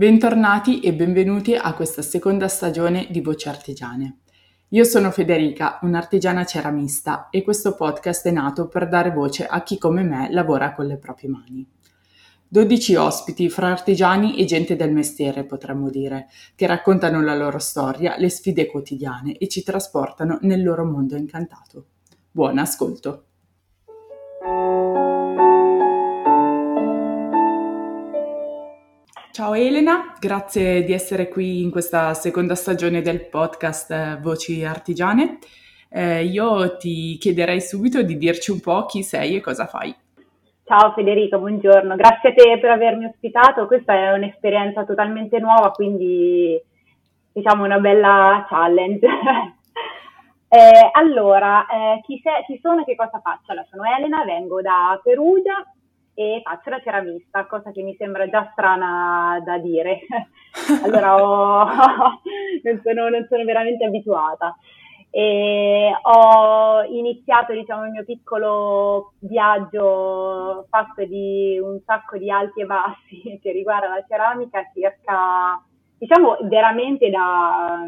Bentornati e benvenuti a questa seconda stagione di Voci Artigiane. Io sono Federica, un'artigiana ceramista e questo podcast è nato per dare voce a chi come me lavora con le proprie mani. 12 ospiti fra artigiani e gente del mestiere, potremmo dire, che raccontano la loro storia, le sfide quotidiane e ci trasportano nel loro mondo incantato. Buon ascolto! Ciao Elena, grazie di essere qui in questa seconda stagione del podcast eh, Voci Artigiane. Eh, io ti chiederei subito di dirci un po' chi sei e cosa fai. Ciao Federica, buongiorno, grazie a te per avermi ospitato, questa è un'esperienza totalmente nuova, quindi diciamo una bella challenge. eh, allora, eh, chi, se, chi, sono e che cosa faccio? Allora, sono Elena, vengo da Perugia e faccio la ceramista, cosa che mi sembra già strana da dire. allora, ho, non, sono, non sono veramente abituata. E ho iniziato diciamo, il mio piccolo viaggio fatto di un sacco di alti e bassi che riguarda la ceramica circa diciamo veramente da,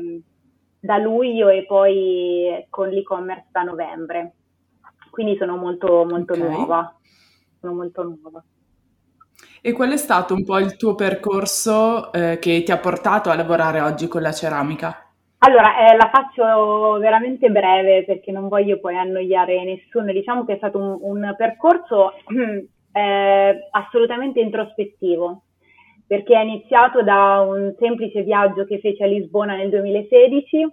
da luglio e poi con l'e-commerce da novembre quindi sono molto molto okay. nuova sono molto nuova e qual è stato un po' il tuo percorso eh, che ti ha portato a lavorare oggi con la ceramica? Allora, eh, la faccio veramente breve perché non voglio poi annoiare nessuno. Diciamo che è stato un, un percorso eh, assolutamente introspettivo perché è iniziato da un semplice viaggio che feci a Lisbona nel 2016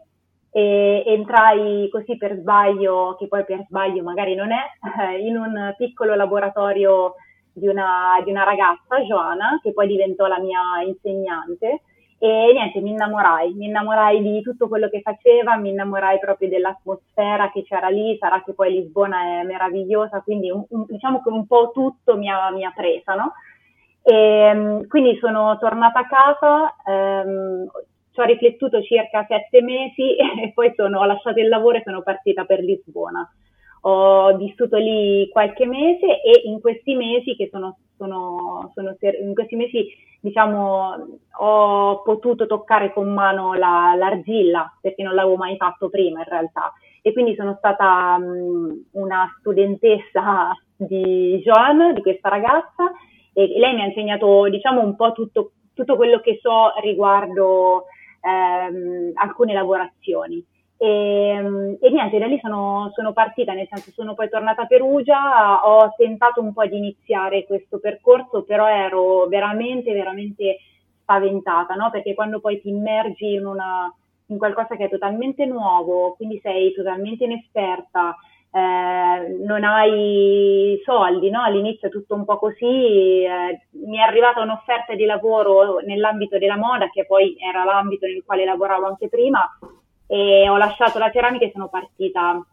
e entrai così per sbaglio, che poi per sbaglio magari non è, in un piccolo laboratorio di una, di una ragazza, Joana, che poi diventò la mia insegnante e niente, mi innamorai, mi innamorai di tutto quello che faceva, mi innamorai proprio dell'atmosfera che c'era lì, sarà che poi Lisbona è meravigliosa, quindi un, un, diciamo che un po' tutto mi ha, mi ha presa, no? E, ehm, quindi sono tornata a casa, ehm, ci ho riflettuto circa sette mesi e poi sono, ho lasciato il lavoro e sono partita per Lisbona. Ho vissuto lì qualche mese e in questi mesi che sono, sono, sono in questi mesi diciamo, ho potuto toccare con mano la, l'argilla, perché non l'avevo mai fatto prima in realtà. E quindi sono stata um, una studentessa di Joan, di questa ragazza, e lei mi ha insegnato, diciamo, un po' tutto, tutto quello che so riguardo ehm, alcune lavorazioni. E, ehm, e, niente, da lì sono, sono, partita, nel senso sono poi tornata a Perugia, ho tentato un po' di iniziare questo percorso, però ero veramente, veramente spaventata, no? Perché quando poi ti immergi in, una, in qualcosa che è totalmente nuovo, quindi sei totalmente inesperta, eh, non hai soldi, no? All'inizio è tutto un po' così, eh, mi è arrivata un'offerta di lavoro nell'ambito della moda, che poi era l'ambito nel quale lavoravo anche prima, e ho lasciato la ceramica e sono partita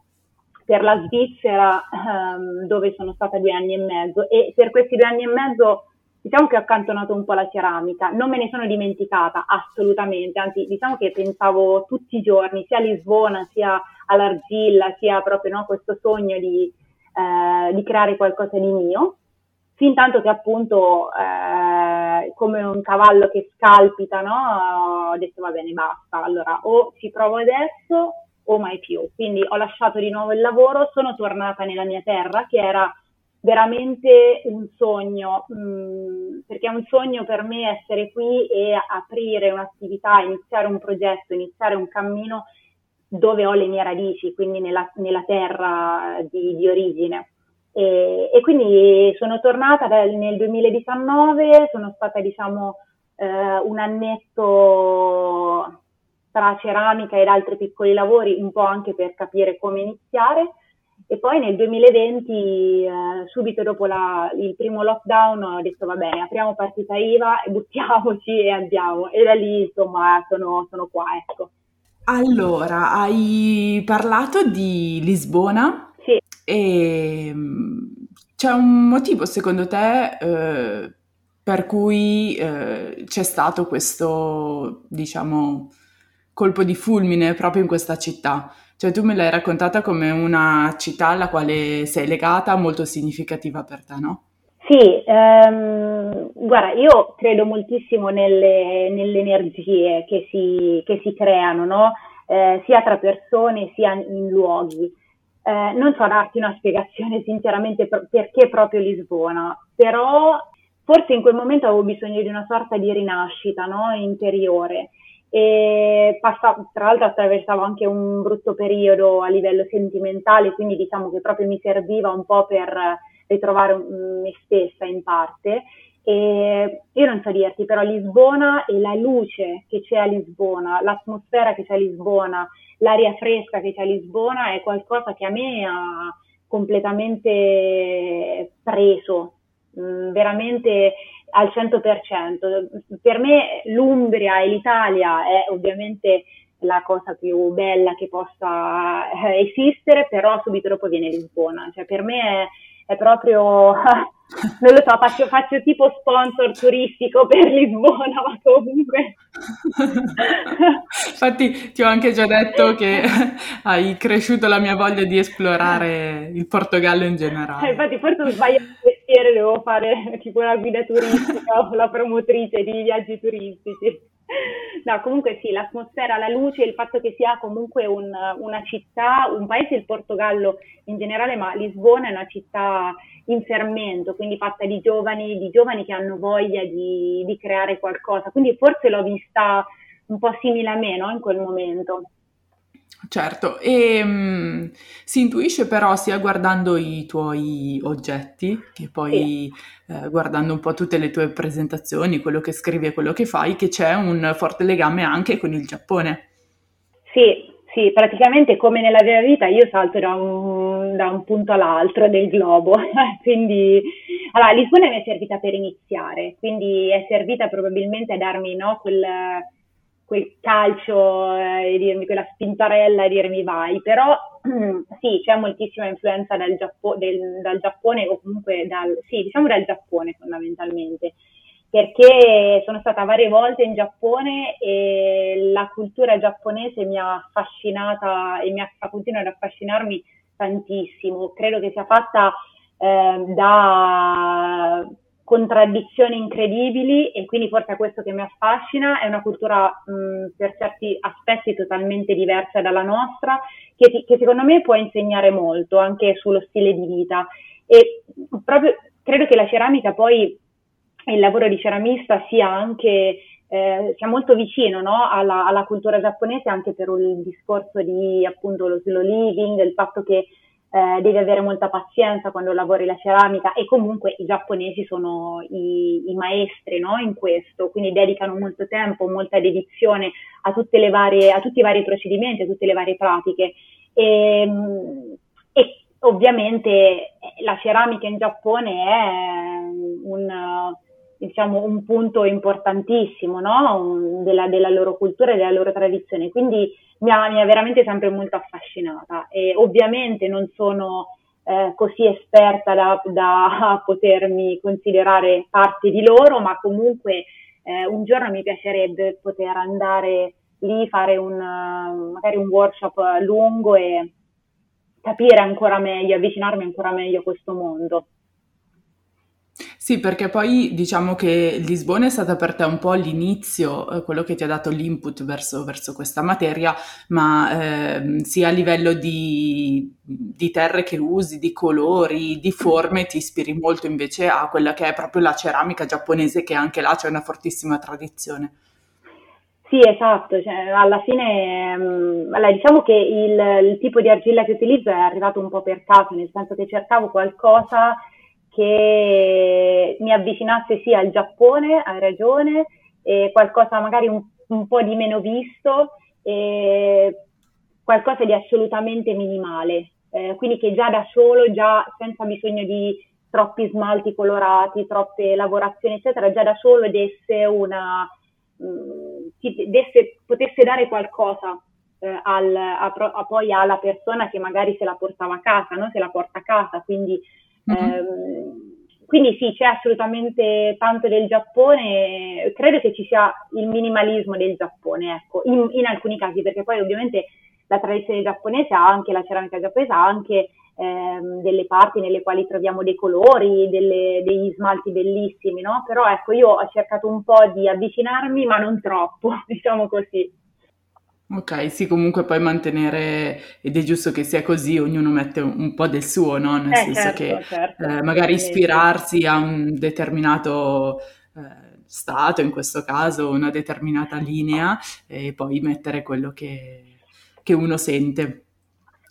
per la Svizzera ehm, dove sono stata due anni e mezzo e per questi due anni e mezzo diciamo che ho accantonato un po' la ceramica, non me ne sono dimenticata assolutamente, anzi diciamo che pensavo tutti i giorni sia a Lisbona sia all'argilla sia proprio no, questo sogno di, eh, di creare qualcosa di mio fin tanto che appunto eh, come un cavallo che scalpita, no? ho detto va bene, basta, allora o ci provo adesso o mai più. Quindi ho lasciato di nuovo il lavoro, sono tornata nella mia terra che era veramente un sogno, mm, perché è un sogno per me essere qui e aprire un'attività, iniziare un progetto, iniziare un cammino dove ho le mie radici, quindi nella, nella terra di, di origine. E, e quindi sono tornata nel 2019, sono stata diciamo eh, un annetto tra ceramica ed altri piccoli lavori, un po' anche per capire come iniziare. E poi nel 2020, eh, subito dopo la, il primo lockdown, ho detto va bene, apriamo partita IVA e buttiamoci e andiamo. E da lì insomma sono, sono qua, ecco. Allora, hai parlato di Lisbona e ehm, c'è un motivo secondo te eh, per cui eh, c'è stato questo, diciamo, colpo di fulmine proprio in questa città? Cioè tu me l'hai raccontata come una città alla quale sei legata, molto significativa per te, no? Sì, ehm, guarda, io credo moltissimo nelle, nelle energie che si, che si creano, no? eh, sia tra persone sia in luoghi. Eh, non so darti una spiegazione sinceramente per, perché proprio Lisbona, però forse in quel momento avevo bisogno di una sorta di rinascita no? interiore e passavo, tra l'altro attraversavo anche un brutto periodo a livello sentimentale, quindi diciamo che proprio mi serviva un po' per ritrovare me stessa in parte. E io non so dirti, però Lisbona e la luce che c'è a Lisbona, l'atmosfera che c'è a Lisbona, l'aria fresca che c'è a Lisbona è qualcosa che a me ha completamente preso, veramente al 100%. Per me l'Umbria e l'Italia è ovviamente la cosa più bella che possa eh, esistere, però subito dopo viene Lisbona. Cioè, per me è, è proprio, non lo so, faccio, faccio, tipo sponsor turistico per Lisbona, ma comunque... Infatti ti ho anche già detto che hai cresciuto la mia voglia di esplorare il Portogallo in generale. Eh, infatti forse ho sbagliato il mestiere, devo fare tipo una guida turistica o la promotrice di viaggi turistici. No, comunque sì, l'atmosfera, la luce, il fatto che sia comunque un, una città, un paese, il Portogallo in generale, ma Lisbona è una città in fermento, quindi fatta di giovani, di giovani che hanno voglia di, di creare qualcosa. Quindi forse l'ho vista un po' simile a me no? in quel momento. Certo, e um, si intuisce però sia guardando i tuoi oggetti che poi sì. eh, guardando un po' tutte le tue presentazioni, quello che scrivi e quello che fai, che c'è un forte legame anche con il Giappone. Sì, sì, praticamente come nella vera vita io salto da un, da un punto all'altro del globo, quindi allora Lisbona mi è servita per iniziare, quindi è servita probabilmente a darmi no, quel quel calcio eh, e dirmi quella spintarella e dirmi vai, però sì, c'è moltissima influenza dal, Giappo- del, dal Giappone o comunque dal, sì, diciamo dal Giappone fondamentalmente, perché sono stata varie volte in Giappone e la cultura giapponese mi ha affascinata e mi ha, continua ad affascinarmi tantissimo, credo che sia fatta eh, da contraddizioni incredibili e quindi forse è questo che mi affascina, è una cultura mh, per certi aspetti totalmente diversa dalla nostra, che, ti, che, secondo me può insegnare molto anche sullo stile di vita e proprio credo che la ceramica poi, il lavoro di ceramista sia anche eh, sia molto vicino no? alla, alla, cultura giapponese anche per il discorso di appunto lo slow living, il fatto che eh, devi avere molta pazienza quando lavori la ceramica e comunque i giapponesi sono i, i maestri no? in questo, quindi dedicano molto tempo, molta dedizione a, varie, a, tutti i vari procedimenti, a tutte le varie pratiche. E, ehm, e ovviamente la ceramica in Giappone è un, diciamo, un punto importantissimo no? della, della loro cultura e della loro tradizione. Quindi mi ha, mi ha veramente sempre molto affascinata e ovviamente non sono eh, così esperta da, da, potermi considerare parte di loro, ma comunque eh, un giorno mi piacerebbe poter andare lì, fare un, magari un workshop lungo e capire ancora meglio, avvicinarmi ancora meglio a questo mondo. Sì, perché poi diciamo che Lisbona è stata per te un po' l'inizio, eh, quello che ti ha dato l'input verso, verso questa materia, ma eh, sia a livello di, di, terre che usi, di colori, di forme, ti ispiri molto invece a quella che è proprio la ceramica giapponese, che anche là c'è una fortissima tradizione. Sì, esatto, cioè, alla fine mh, allora, diciamo che il, il tipo di argilla che utilizzo è arrivato un po' per caso, nel senso che cercavo qualcosa che mi avvicinasse sia al Giappone, hai ragione, qualcosa magari un, un po' di meno visto, qualcosa di assolutamente minimale, eh, quindi che già da solo, già senza bisogno di troppi smalti colorati, troppe lavorazioni, eccetera, già da solo desse una, mh, mm, desse, potesse dare qualcosa eh, al, a, a, poi alla persona che magari se la portava a casa, no? se la porta a casa, quindi Mm-hmm. Ehm, quindi sì, c'è assolutamente tanto del Giappone, credo che ci sia il minimalismo del Giappone, ecco, in, in alcuni casi, perché poi ovviamente la tradizione giapponese ha anche, la ceramica giapponese ha anche ehm, delle parti nelle quali troviamo dei colori, delle, degli smalti bellissimi, no? Però ecco, io ho cercato un po' di avvicinarmi, ma non troppo, diciamo così. Ok, sì, comunque poi mantenere, ed è giusto che sia così, ognuno mette un, un po' del suo, no? Nel eh, senso certo, che certo, eh, magari ispirarsi a un determinato eh, stato, in questo caso una determinata linea, e poi mettere quello che, che uno sente.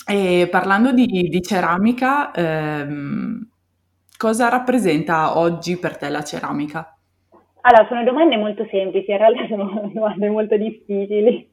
E parlando di, di ceramica, ehm, cosa rappresenta oggi per te la ceramica? Allora, sono domande molto semplici, in realtà sono domande molto difficili.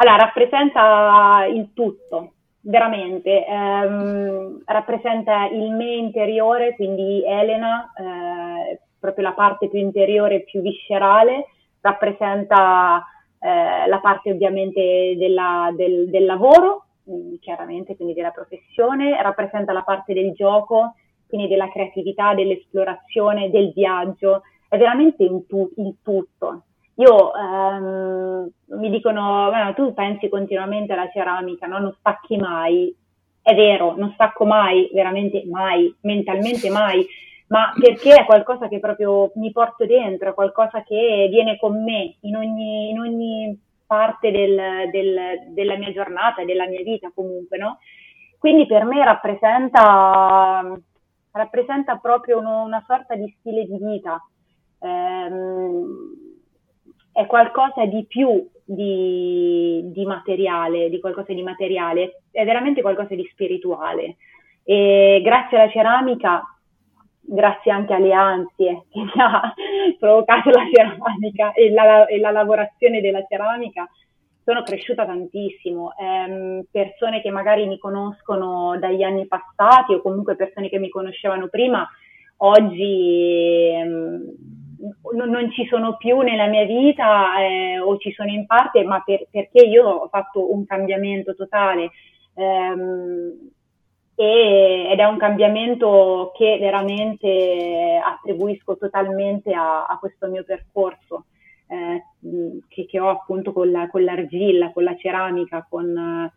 Allora, rappresenta il tutto, veramente. Ehm, rappresenta il me interiore, quindi Elena, eh, proprio la parte più interiore, più viscerale, rappresenta eh, la parte ovviamente della, del, del lavoro, mm, chiaramente, quindi della professione, rappresenta la parte del gioco, quindi della creatività, dell'esplorazione, del viaggio, è veramente il, tu, il tutto. Io ehm, mi dicono, bueno, tu pensi continuamente alla ceramica, no? non stacchi mai. È vero, non stacco mai, veramente mai, mentalmente mai, ma perché è qualcosa che proprio mi porto dentro, qualcosa che viene con me in ogni, in ogni parte del, del, della mia giornata della mia vita comunque, no? Quindi per me rappresenta, rappresenta proprio uno, una sorta di stile di vita. Ehm, è qualcosa di più di, di, materiale, di qualcosa di materiale, è veramente qualcosa di spirituale. E grazie alla ceramica, grazie anche alle ansie che mi ha provocato la ceramica e la, e la lavorazione della ceramica, sono cresciuta tantissimo. Eh, persone che magari mi conoscono dagli anni passati o comunque persone che mi conoscevano prima, oggi ehm, non, non, ci sono più nella mia vita eh, o ci sono in parte, ma per, perché io ho fatto un cambiamento totale. Ehm, ed è un cambiamento che veramente attribuisco totalmente a, a questo mio percorso eh, che, che, ho appunto con, la, con, l'argilla, con la ceramica, con,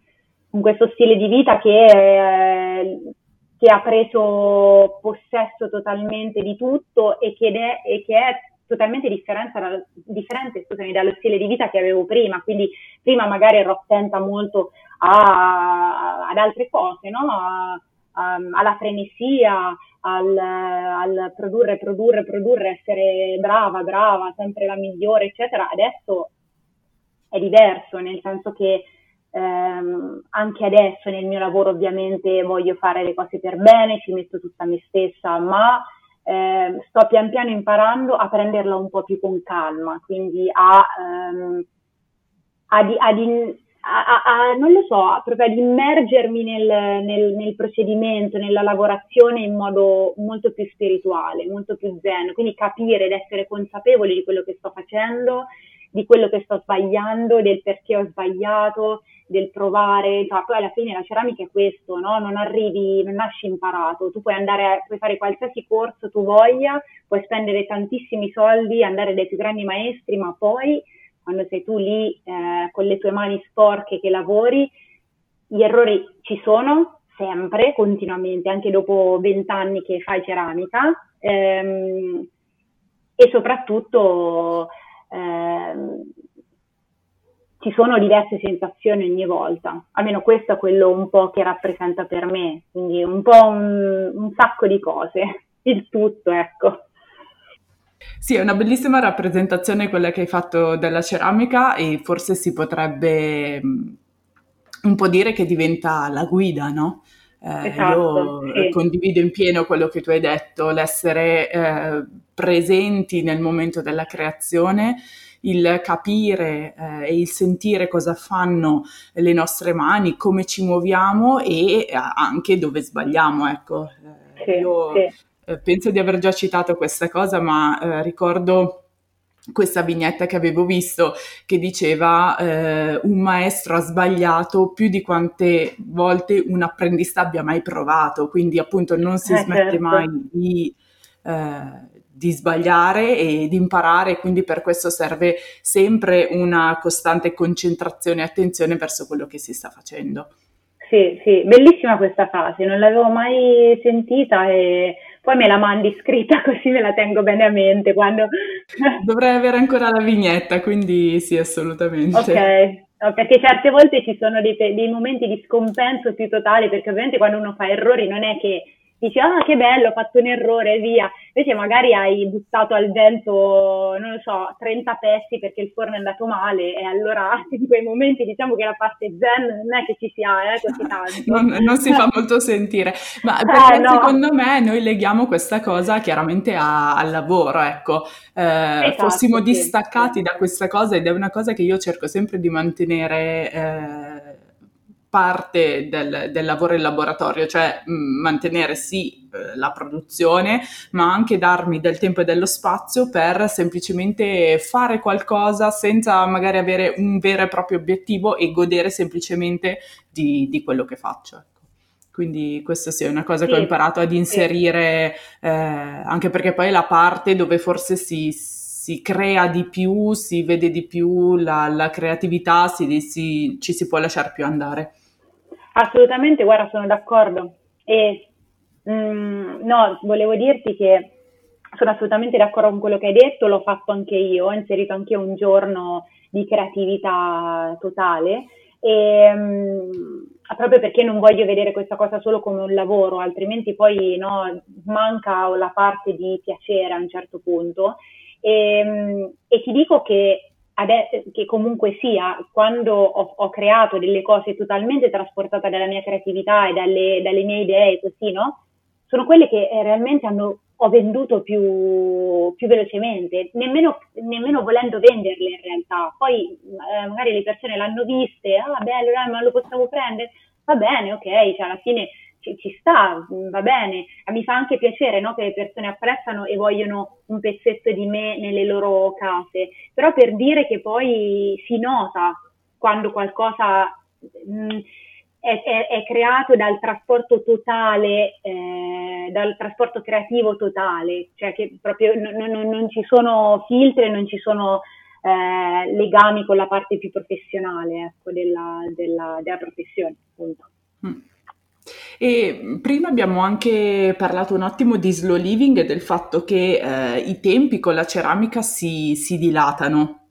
con questo stile di vita che, eh, che, ha preso possesso totalmente di tutto e che è, e che è totalmente differente, differente scusami, dallo stile di vita che avevo prima, quindi prima magari ero attenta molto a, ad altre cose, no? a, a, alla frenesia, al, al, produrre, produrre, produrre, essere brava, brava, sempre la migliore, eccetera. Adesso è diverso, nel senso che ehm, anche adesso nel mio lavoro ovviamente voglio fare le cose per bene, ci metto tutta me stessa, ma eh, sto pian piano imparando a prenderla un po' più con calma, quindi a, ehm, ad, ad in, a, a, non lo so, proprio ad immergermi nel, nel, nel, procedimento, nella lavorazione in modo molto più spirituale, molto più zen, quindi capire ed essere consapevoli di quello che sto facendo, di quello che sto sbagliando, del perché ho sbagliato, del provare, cioè, poi alla fine la ceramica è questo, no? Non arrivi, non nasci imparato, tu puoi andare, puoi fare qualsiasi corso tu voglia, puoi spendere tantissimi soldi, andare dai più grandi maestri, ma poi quando sei tu lì eh, con le tue mani sporche che lavori, gli errori ci sono sempre, continuamente, anche dopo vent'anni che fai ceramica ehm, e soprattutto ehm, ci sono diverse sensazioni ogni volta, almeno questo è quello un po' che rappresenta per me, quindi un po' un, un sacco di cose, il tutto, ecco. Sì, è una bellissima rappresentazione quella che hai fatto della ceramica e forse si potrebbe mm, un po' dire che diventa la guida, no? Eh, esatto, io sì. condivido in pieno quello che tu hai detto, l'essere eh, presenti nel momento della creazione il capire eh, e il sentire cosa fanno le nostre mani, come ci muoviamo e eh, anche dove sbagliamo. Ecco, eh, sì, io sì. Eh, penso di aver già citato questa cosa, ma ricordo questa vignetta che avevo visto che diceva eh, un maestro ha sbagliato più di quante volte un apprendista abbia mai provato, quindi appunto non si eh, smette certo. mai di, eh, di sbagliare e di imparare, quindi per questo serve sempre una costante concentrazione e attenzione verso quello che si sta facendo. sì, sì, bellissima questa frase, non l'avevo mai sentita e poi me la mandi scritta così me la tengo bene a mente quando... Dovrei avere ancora la vignetta, quindi sì, assolutamente. Ok, No, perché certe volte ci sono dei, dei, momenti di scompenso più totale, perché ovviamente quando uno fa errori non è che dici ah che bello, ho fatto un errore, via. Invece magari hai buttato al vento, non lo so, 30 pezzi perché il forno è andato male e allora in quei momenti diciamo che la parte zen non è che ci sia eh, così tanto. non, non, si fa molto sentire, ma eh, no. secondo me noi leghiamo questa cosa chiaramente a, al lavoro, ecco. Eh, esatto, fossimo sì, distaccati sì. da questa cosa ed è una cosa che io cerco sempre di mantenere eh, parte del, del, lavoro in laboratorio, cioè mh, mm, mantenere sì eh, la produzione, ma anche darmi del tempo e dello spazio per semplicemente fare qualcosa senza magari avere un vero e proprio obiettivo e godere semplicemente di, di quello che faccio. Ecco. Quindi questo sì è una cosa che ho imparato ad inserire, eh, anche perché poi è la parte dove forse si, si crea di più, si vede di più la, la creatività, si, si, ci si può lasciare più andare. Assolutamente, guarda, sono d'accordo. E mh, mm, no, volevo dirti che sono assolutamente d'accordo con quello che hai detto, l'ho fatto anche io, ho inserito anche un giorno di creatività totale e mh, proprio perché non voglio vedere questa cosa solo come un lavoro, altrimenti poi no, manca la parte di piacere a un certo punto. E, mh, e ti dico che adesso, che comunque sia, quando ho, ho, creato delle cose totalmente trasportate dalla mia creatività e dalle, dalle mie idee, così, no? Sono quelle che eh, realmente hanno, ho venduto più, più velocemente, nemmeno, nemmeno, volendo venderle in realtà. Poi eh, magari le persone l'hanno viste, ah bello, dai, ma lo possiamo prendere? Va bene, ok, cioè alla fine ci, ci, sta, va bene, mi fa anche piacere no, che le persone apprezzano e vogliono un pezzetto di me nelle loro case, però per dire che poi si nota quando qualcosa mh, è, è, è, creato dal trasporto totale, eh, dal trasporto creativo totale, cioè che proprio n- n- non ci sono filtri, non ci sono eh, legami con la parte più professionale ecco, della, della, della professione. Appunto. Mm. E prima abbiamo anche parlato un attimo di slow living e del fatto che eh, i tempi con la ceramica si, si dilatano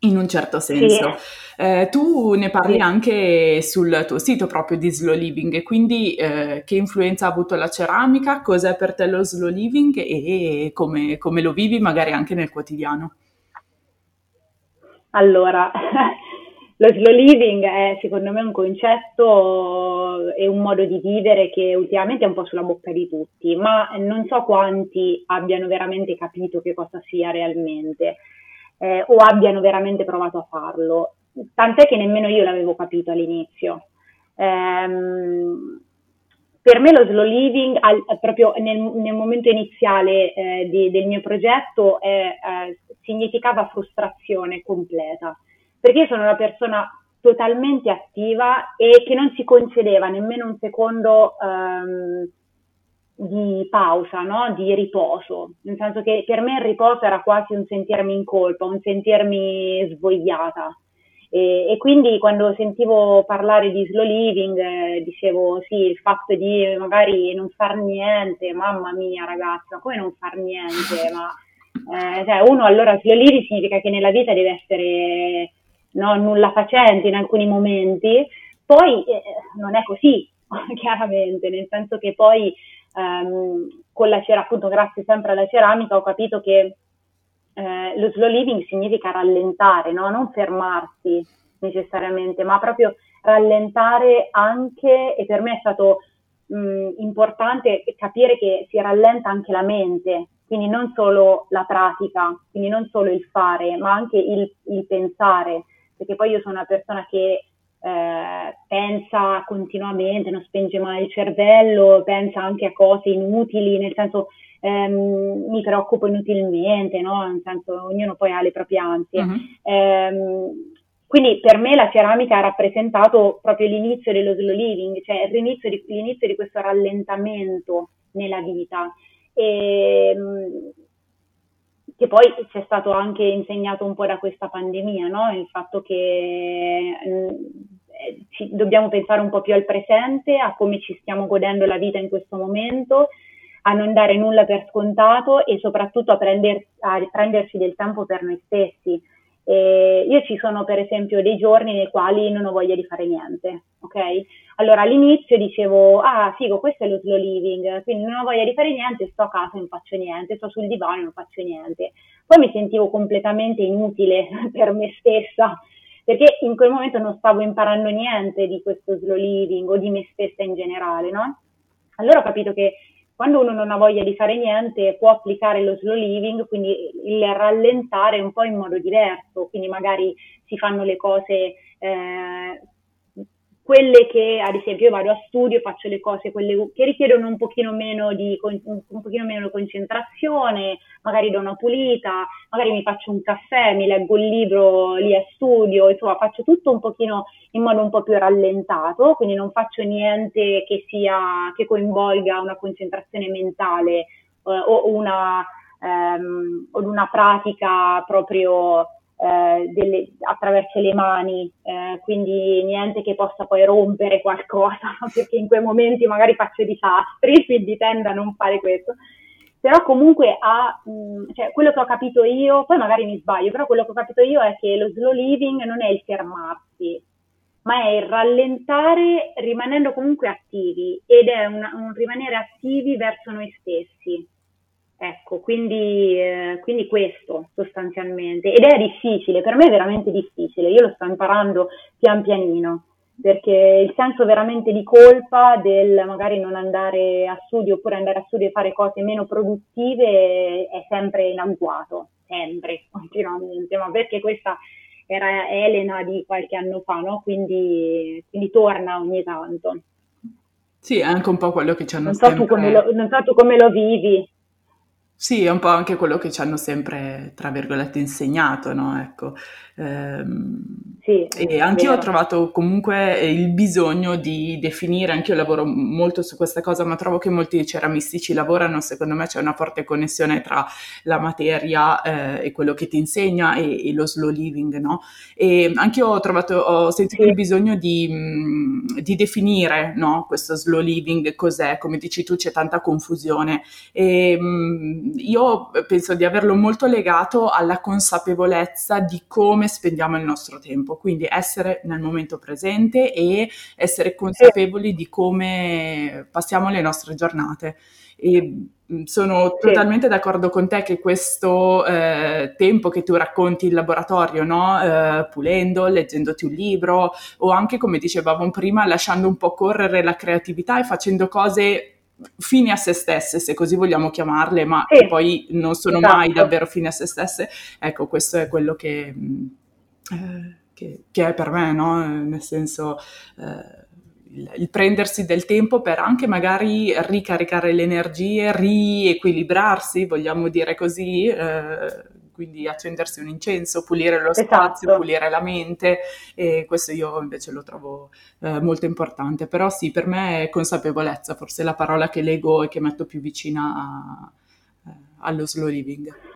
in un certo senso. Sì. Eh, tu ne parli sì. anche sul tuo sito proprio di slow living e quindi eh, che influenza ha avuto la ceramica, cos'è per te lo slow living e come, come lo vivi magari anche nel quotidiano? Allora, Lo slow living è secondo me un concetto e un modo di vivere che ultimamente è un po' sulla bocca di tutti, ma non so quanti abbiano veramente capito che cosa sia realmente eh, o abbiano veramente provato a farlo. Tant'è che nemmeno io l'avevo capito all'inizio. Ehm, per me lo slow living, al, proprio nel, nel, momento iniziale eh, di, del mio progetto, eh, significava frustrazione completa perché io sono una persona totalmente attiva e che non si concedeva nemmeno un secondo um, di pausa, no? di riposo, nel senso che per me il riposo era quasi un sentirmi in colpa, un sentirmi svogliata. E, e quindi quando sentivo parlare di slow living eh, dicevo sì, il fatto di magari non far niente, mamma mia ragazza, come non far niente? Ma eh, cioè, uno allora slow living significa che nella vita deve essere no, nulla facente in alcuni momenti, poi eh, non è così, chiaramente, nel senso che poi ehm, con la ceramica, appunto grazie sempre alla ceramica, ho capito che eh, lo slow living significa rallentare, no? non fermarsi necessariamente, ma proprio rallentare anche, e per me è stato mh, importante capire che si rallenta anche la mente, quindi non solo la pratica, quindi non solo il fare, ma anche il, il pensare perché poi io sono una persona che eh, pensa continuamente, non spenge mai il cervello, pensa anche a cose inutili, nel senso ehm, mi preoccupo inutilmente, no? nel senso ognuno poi ha le proprie ansie. Uh-huh. Ehm, quindi per me la ceramica ha rappresentato proprio l'inizio dello slow living, cioè l'inizio di, l'inizio di questo rallentamento nella vita. E, ehm, che poi ci è stato anche insegnato un po' da questa pandemia, no? il fatto che mh, mm, eh, ci, dobbiamo pensare un po' più al presente, a come ci stiamo godendo la vita in questo momento, a non dare nulla per scontato e soprattutto a, prender, a prenderci del tempo per noi stessi. Eh, io ci sono per esempio dei giorni nei quali non ho voglia di fare niente, ok? Allora all'inizio dicevo, ah figo, questo è lo slow living, quindi non ho voglia di fare niente, sto a casa e non faccio niente, sto sul divano e non faccio niente. Poi mi sentivo completamente inutile per me stessa, perché in quel momento non stavo imparando niente di questo slow living o di me stessa in generale, no? Allora ho capito che quando uno non ha voglia di fare niente può applicare lo slow living, quindi il rallentare un po' in modo diverso, quindi magari si fanno le cose eh, quelle che ad esempio io vado a studio, faccio le cose che richiedono un pochino meno di un pochino meno concentrazione, magari do una pulita, magari mi faccio un caffè, mi leggo il libro lì a studio, insomma faccio tutto un pochino in modo un po' più rallentato, quindi non faccio niente che sia che coinvolga una concentrazione mentale eh, o una ehm, o una pratica proprio eh, delle, attraverso le mani, eh, quindi niente che possa poi rompere qualcosa, perché in quei momenti magari faccio disastri, quindi tendo a non fare questo. Però comunque ha, mh, mm, cioè, quello che ho capito io, poi magari mi sbaglio, però quello che ho capito io è che lo slow living non è il fermarsi, ma è il rallentare rimanendo comunque attivi ed è un, un rimanere attivi verso noi stessi. Ecco, quindi, eh, quindi, questo sostanzialmente. Ed è difficile, per me è veramente difficile, io lo sto imparando pian pianino, perché il senso veramente di colpa del magari non andare a studio oppure andare a studio e fare cose meno produttive è sempre in agguato, sempre, continuamente, ma perché questa era Elena di qualche anno fa, no? Quindi, quindi torna ogni tanto. Sì, è anche un po' quello che ci hanno non so sempre... Lo, non so tu come lo vivi. Sì, è un po' anche quello che ci hanno sempre, tra virgolette, insegnato, no? Ecco. Ehm, sì, e anche io ho trovato comunque il bisogno di definire, anche io lavoro molto su questa cosa, ma trovo che molti ceramistici lavorano, secondo me c'è una forte connessione tra la materia eh, e quello che ti insegna e, e, lo slow living, no? E anche io ho trovato, ho sentito sì. il bisogno di, mh, di definire, no? Questo slow living, cos'è, come dici tu c'è tanta confusione e mh, io penso di averlo molto legato alla consapevolezza di come spendiamo il nostro tempo, quindi essere nel momento presente e essere consapevoli di come passiamo le nostre giornate. E sono totalmente d'accordo con te che questo eh, tempo che tu racconti in laboratorio, no? eh, pulendo, leggendoti un libro o anche come dicevamo prima, lasciando un po' correre la creatività e facendo cose fini a se stesse, se così vogliamo chiamarle, ma sì, che poi non sono esatto. mai davvero fini a se stesse. Ecco, questo è quello che, eh, che, che è per me, no? Nel senso... Eh, il, il, prendersi del tempo per anche magari ricaricare le energie, riequilibrarsi, vogliamo dire così, eh, quindi accendersi un incenso, pulire lo esatto. spazio, pulire la mente e questo io invece lo trovo eh, molto importante, però sì, per me è consapevolezza, forse è la parola che leggo e che metto più vicina a, eh, allo slow living.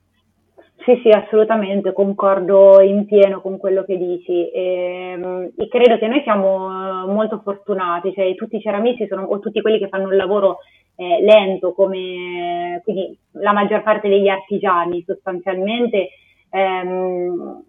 Sì, sì, assolutamente, concordo in pieno con quello che dici. Ehm, e credo che noi siamo molto fortunati, cioè tutti i ceramisti sono, o tutti quelli che fanno un lavoro eh, lento come quindi la maggior parte degli artigiani sostanzialmente ehm,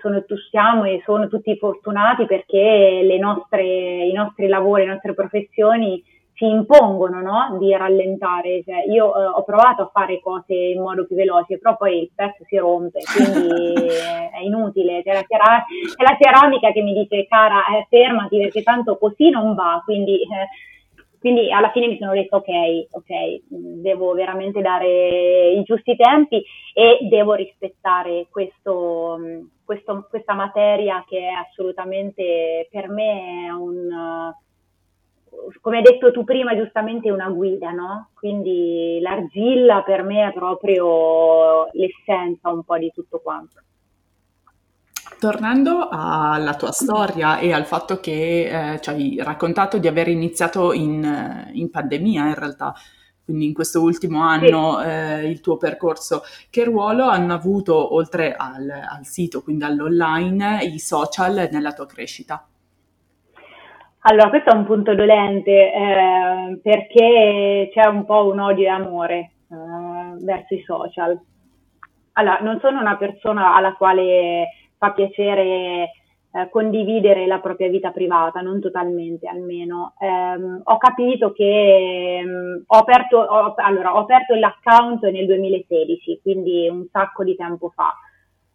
sono, siamo e sono tutti fortunati perché nostre, i nostri lavori, le nostre professioni si impongono no? di rallentare. Cioè, io eh, ho provato a fare cose in modo più veloce, però poi il pezzo si rompe, quindi è inutile. C'è la, cera- c'è la, ceramica che mi dice, cara, eh, fermati perché tanto così non va. Quindi eh, quindi alla fine mi sono detto ok, ok, devo veramente dare i giusti tempi e devo rispettare questo, questo, questa materia che è assolutamente per me un, come hai detto tu prima giustamente una guida, no? Quindi l'argilla per me è proprio l'essenza un po' di tutto quanto. Tornando alla tua storia e al fatto che eh, ci hai raccontato di aver iniziato in, in, pandemia in realtà, quindi in questo ultimo anno sì. eh, il tuo percorso, che ruolo hanno avuto oltre al, al sito, quindi all'online, i social nella tua crescita? Allora, questo è un punto dolente eh, perché c'è un po' un odio e amore eh, verso i social. Allora, non sono una persona alla quale fa piacere eh, condividere la propria vita privata, non totalmente almeno. Eh, ho capito che ehm, ho, aperto, ho, allora, ho aperto l'account nel 2016, quindi un sacco di tempo fa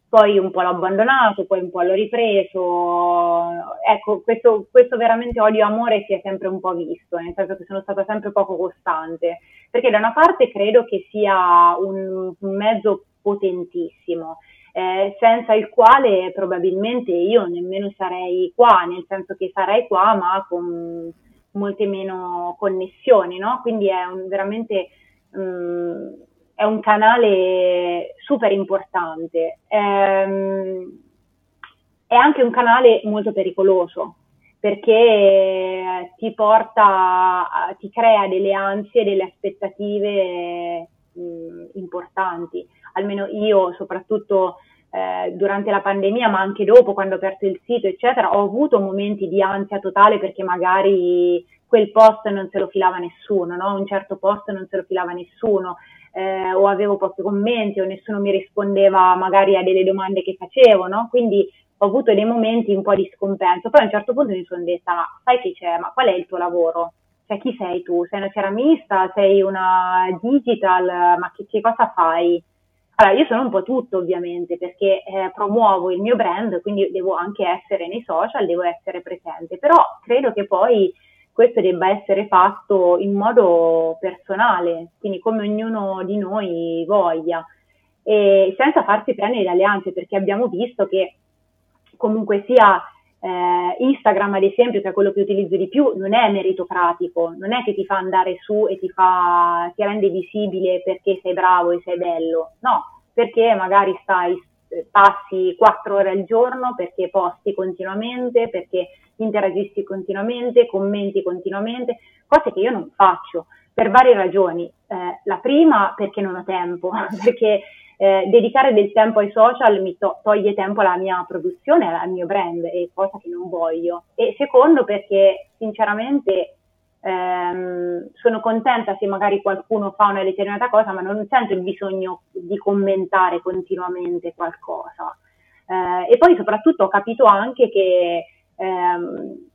poi un po' l'ho abbandonato, poi un po' l'ho ripreso. Ecco, questo, questo veramente odio-amore si è sempre un po' visto, nel senso che sono stata sempre poco costante, perché da una parte credo che sia un, mezzo potentissimo, eh, senza il quale probabilmente io nemmeno sarei qua, nel senso che sarei qua ma con molte meno connessioni, no? Quindi è un, veramente... Um, è un canale super importante. Ehm, è anche un canale molto pericoloso perché ti porta, ti crea delle ansie, delle aspettative importanti. Almeno io, soprattutto eh, durante la pandemia, ma anche dopo, quando ho aperto il sito, eccetera, ho avuto momenti di ansia totale perché magari quel post non se lo filava nessuno, no? un certo post non se lo filava nessuno eh, o avevo pochi commenti o nessuno mi rispondeva magari a delle domande che facevo, no? Quindi ho avuto dei momenti un po' di scompenso. Poi a un certo punto mi sono detta, ma sai chi c'è? Ma qual è il tuo lavoro? Cioè chi sei tu? Sei una ceramista? Sei una digital? Ma che, che cosa fai? Allora, io sono un po' tutto ovviamente perché eh, promuovo il mio brand, quindi devo anche essere nei social, devo essere presente, però credo che poi questo debba essere fatto in modo personale, quindi come ognuno di noi voglia, e senza farsi prendere dalle ansie, perché abbiamo visto che comunque sia eh, Instagram, ad esempio, che è quello che utilizzo di più, non è meritocratico, non è che ti fa andare su e ti, fa, ti rende visibile perché sei bravo e sei bello, no, perché magari stai passi quattro ore al giorno perché posti continuamente, perché interagisci continuamente, commenti continuamente, cose che io non faccio per varie ragioni. Eh, la prima perché non ho tempo, perché eh, dedicare del tempo ai social mi to- toglie tempo alla mia produzione, al mio brand, è cosa che non voglio. E secondo perché sinceramente ehm, sono contenta se magari qualcuno fa una determinata cosa, ma non sento il bisogno di commentare continuamente qualcosa. Eh, e poi soprattutto ho capito anche che ehm,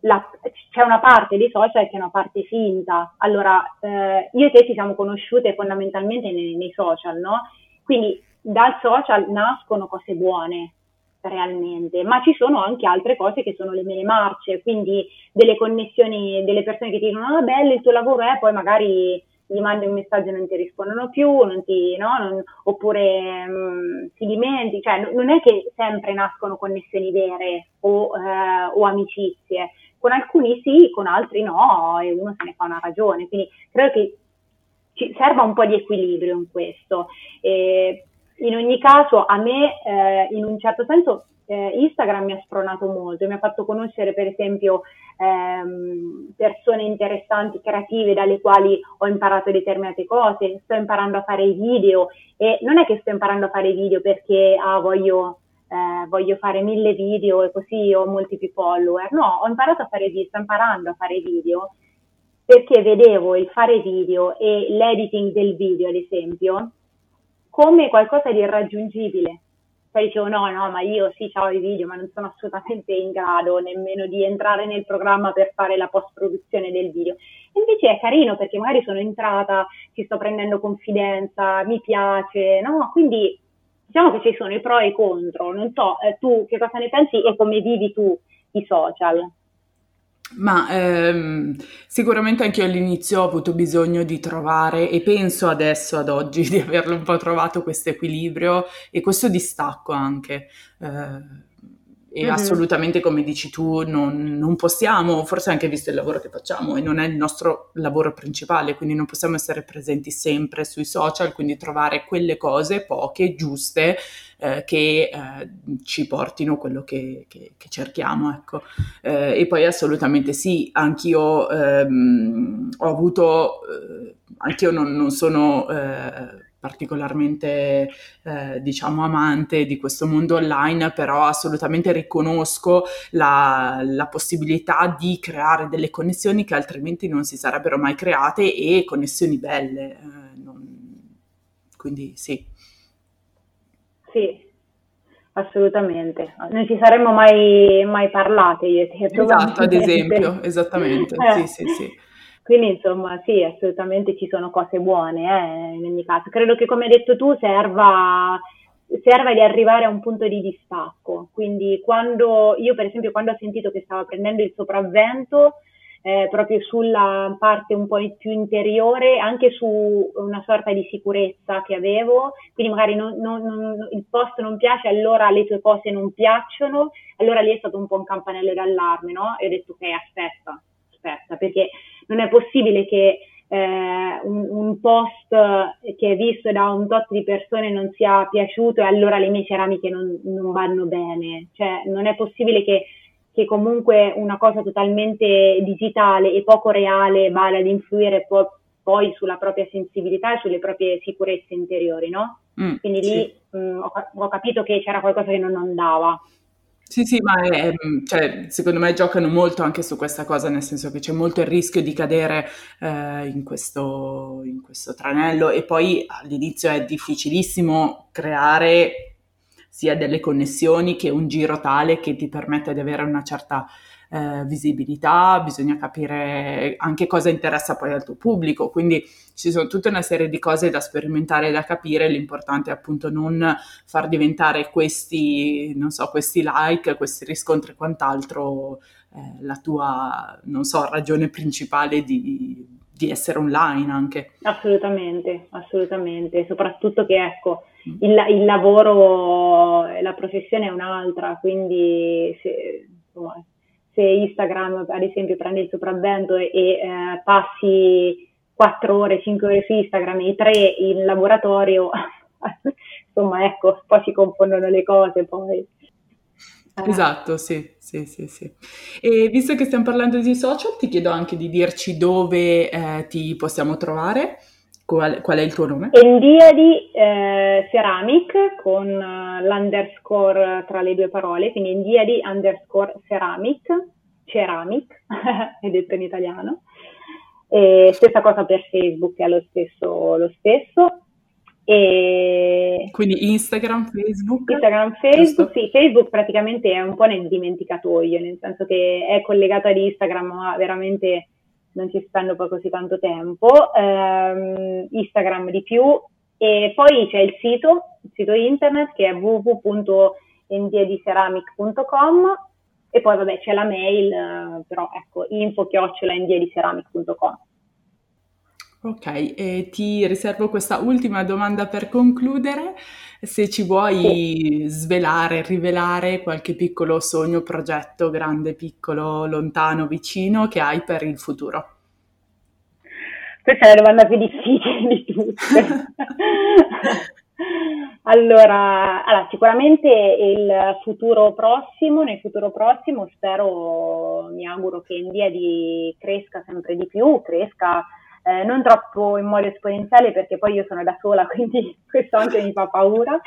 la, c'è una parte dei social che è una parte finta. Allora, eh, io e te ci siamo conosciute fondamentalmente nei, nei social, no? Quindi dal social nascono cose buone, realmente, ma ci sono anche altre cose che sono le mele marce, quindi delle connessioni, delle persone che ti dicono, ah bello il tuo lavoro è, poi magari gli mandi un messaggio e non ti rispondono più, non ti, no? non, oppure mh, mm, si dimentichi, cioè non è che sempre nascono connessioni vere o, eh, o, amicizie, con alcuni sì, con altri no, e uno se ne fa una ragione, quindi credo che ci serva un po' di equilibrio in questo. E, in ogni caso, a me, eh, in un certo senso, eh, Instagram mi ha spronato molto, mi ha fatto conoscere per esempio ehm, persone interessanti, creative, dalle quali ho imparato determinate cose, sto imparando a fare i video e non è che sto imparando a fare i video perché ah, voglio, eh, voglio fare mille video e così ho molti più follower, no, ho imparato a fare video, sto imparando a fare video perché vedevo il fare video e l'editing del video, ad esempio, come qualcosa di irraggiungibile. Poi dicevo no, no, ma io sì, ciao i video, ma non sono assolutamente in grado nemmeno di entrare nel programma per fare la post-produzione del video. Invece è carino perché magari sono entrata, ci sto prendendo confidenza, mi piace, no? Quindi diciamo che ci sono i pro e i contro. Non so, eh, tu che cosa ne pensi e come vivi tu i social? Ma ehm, sicuramente anche io all'inizio ho avuto bisogno di trovare, e penso adesso, ad oggi, di averlo un po' trovato questo equilibrio e questo distacco anche. Eh, e mm-hmm. assolutamente come dici tu non, non, possiamo, forse anche visto il lavoro che facciamo e non è il nostro lavoro principale, quindi non possiamo essere presenti sempre sui social, quindi trovare quelle cose poche, giuste, eh, che eh, ci portino quello che, che, che cerchiamo. Ecco. Eh, e poi assolutamente sì, anch'io ehm, ho avuto, eh, anch'io non, non sono eh, particolarmente eh, diciamo amante di questo mondo online, però assolutamente riconosco la, la, possibilità di creare delle connessioni che altrimenti non si sarebbero mai create e connessioni belle. Eh, non... Quindi sì. Sì, assolutamente. Non ci saremmo mai, mai parlate io e te. Esatto, ad esempio, esattamente. Eh. Sì, sì, sì. Quindi insomma sì, assolutamente ci sono cose buone eh, in ogni caso. Credo che come hai detto tu serva, serva di arrivare a un punto di distacco. Quindi quando io per esempio quando ho sentito che stava prendendo il sopravvento eh, proprio sulla parte un po' più interiore, anche su una sorta di sicurezza che avevo, quindi magari non, non, non, il post non piace, allora le tue cose non piacciono, allora lì è stato un po' un campanello d'allarme, no? E ho detto ok, aspetta, aspetta, perché non è possibile che eh, un, un, post che è visto da un tot di persone non sia piaciuto e allora le mie ceramiche non, non vanno bene. Cioè, non è possibile che, che, comunque una cosa totalmente digitale e poco reale vada ad influire po- poi sulla propria sensibilità e sulle proprie sicurezze interiori, no? Mm, Quindi lì sì. mh, mm, ho, ho capito che c'era qualcosa che non andava. Sì, sì, ma è, mm, cioè, secondo me giocano molto anche su questa cosa, nel senso che c'è molto il rischio di cadere eh, in, questo, in questo tranello. E poi all'inizio è difficilissimo creare sia delle connessioni che un giro tale che ti permette di avere una certa eh, visibilità, bisogna capire anche cosa interessa poi al tuo pubblico, quindi ci sono tutta una serie di cose da sperimentare e da capire, l'importante è appunto non far diventare questi, non so, questi like, questi riscontri e quant'altro eh, la tua, non so, ragione principale di, di essere online anche. Assolutamente, assolutamente, soprattutto che ecco, mm. il, il lavoro, la professione è un'altra, quindi se, insomma, se Instagram ad esempio prende il sopravvento e, e eh, passi 4 ore, 5 ore su Instagram e 3 in laboratorio, insomma ecco, poi si confondono le cose poi. Eh. Esatto, sì, sì, sì, sì. E visto che stiamo parlando di social, ti chiedo anche di dirci dove eh, ti possiamo trovare. Qual, qual, è il tuo nome? Endiadi eh, Ceramic con uh, l'underscore tra le due parole, quindi Endiadi underscore Ceramic, Ceramic, è detto in italiano. E stessa cosa per Facebook, è lo stesso. Lo stesso. E... Quindi Instagram, Facebook? Instagram, Facebook, sì, Facebook praticamente è un po' nel dimenticatoio, nel senso che è collegato ad Instagram, ma veramente non ci spendo poi così tanto tempo, ehm, Instagram di più e poi c'è il sito, il sito internet che è www.endiediceramic.com e poi vabbè c'è la mail, eh, però ecco, info-endiediceramic.com. Ok, e ti riservo questa ultima domanda per concludere. Se ci vuoi svelare, rivelare qualche piccolo sogno, progetto, grande, piccolo, lontano, vicino che hai per il futuro. Questa è la domanda più difficile di tutte. allora, allora, sicuramente il futuro prossimo, nel futuro prossimo spero, mi auguro che Indiedi cresca sempre di più, cresca eh, non troppo in modo esponenziale perché poi io sono da sola, quindi questo anche mi fa paura,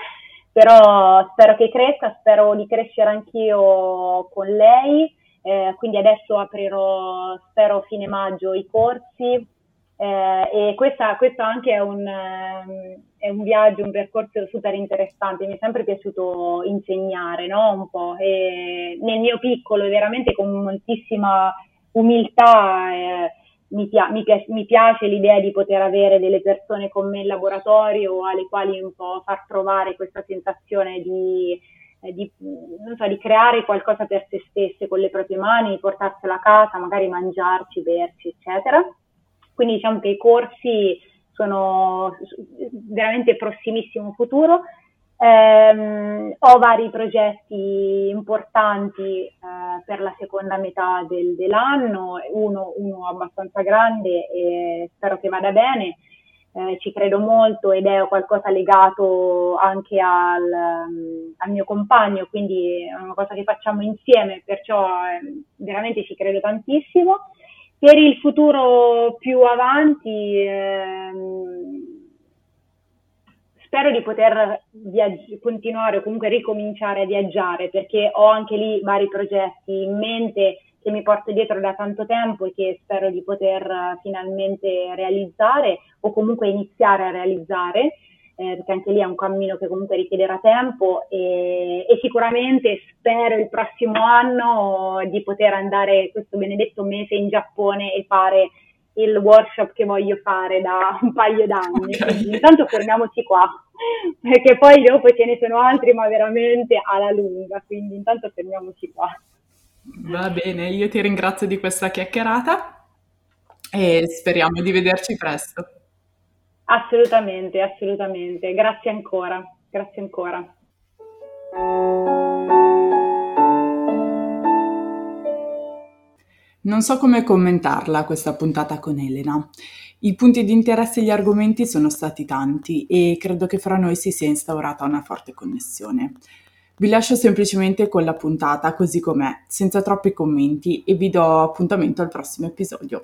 però spero che cresca, spero di crescere anch'io con lei, eh, quindi adesso aprirò, spero fine maggio, i corsi eh, e questa, questo anche è un, ehm, è un, viaggio, un percorso super interessante, mi è sempre piaciuto insegnare no? un po' e nel mio piccolo veramente con moltissima umiltà. Eh, mi, pia- mi, pi- mi, piace l'idea di poter avere delle persone con me in laboratorio alle quali un po' far provare questa sensazione di, eh, di, so, di creare qualcosa per se stesse con le proprie mani, portarsela a casa, magari mangiarci, berci, eccetera. Quindi diciamo che i corsi sono veramente prossimissimo futuro Um, ho vari progetti importanti uh, per la seconda metà del, dell'anno, uno, uno, abbastanza grande e spero che vada bene, uh, ci credo molto ed è qualcosa legato anche al, um, al, mio compagno, quindi è una cosa che facciamo insieme, perciò um, veramente ci credo tantissimo. Per il futuro più avanti ehm, spero di poter viaggi- continuare o comunque ricominciare a viaggiare perché ho anche lì vari progetti in mente che mi porto dietro da tanto tempo e che spero di poter uh, finalmente realizzare o comunque iniziare a realizzare, eh, perché anche lì è un cammino che comunque richiederà tempo e, e, sicuramente spero il prossimo anno di poter andare questo benedetto mese in Giappone e fare il workshop che voglio fare da un paio d'anni. Okay. Quindi intanto fermiamoci qua, perché poi dopo ce ne sono altri, ma veramente alla lunga. Quindi intanto fermiamoci qua. Va bene, io ti ringrazio di questa chiacchierata e speriamo di vederci presto. Assolutamente, assolutamente. Grazie ancora, grazie ancora. Non so come commentarla questa puntata con Elena. I punti di interesse e gli argomenti sono stati tanti e credo che fra noi si sia instaurata una forte connessione. Vi lascio semplicemente con la puntata così com'è, senza troppi commenti e vi do appuntamento al prossimo episodio.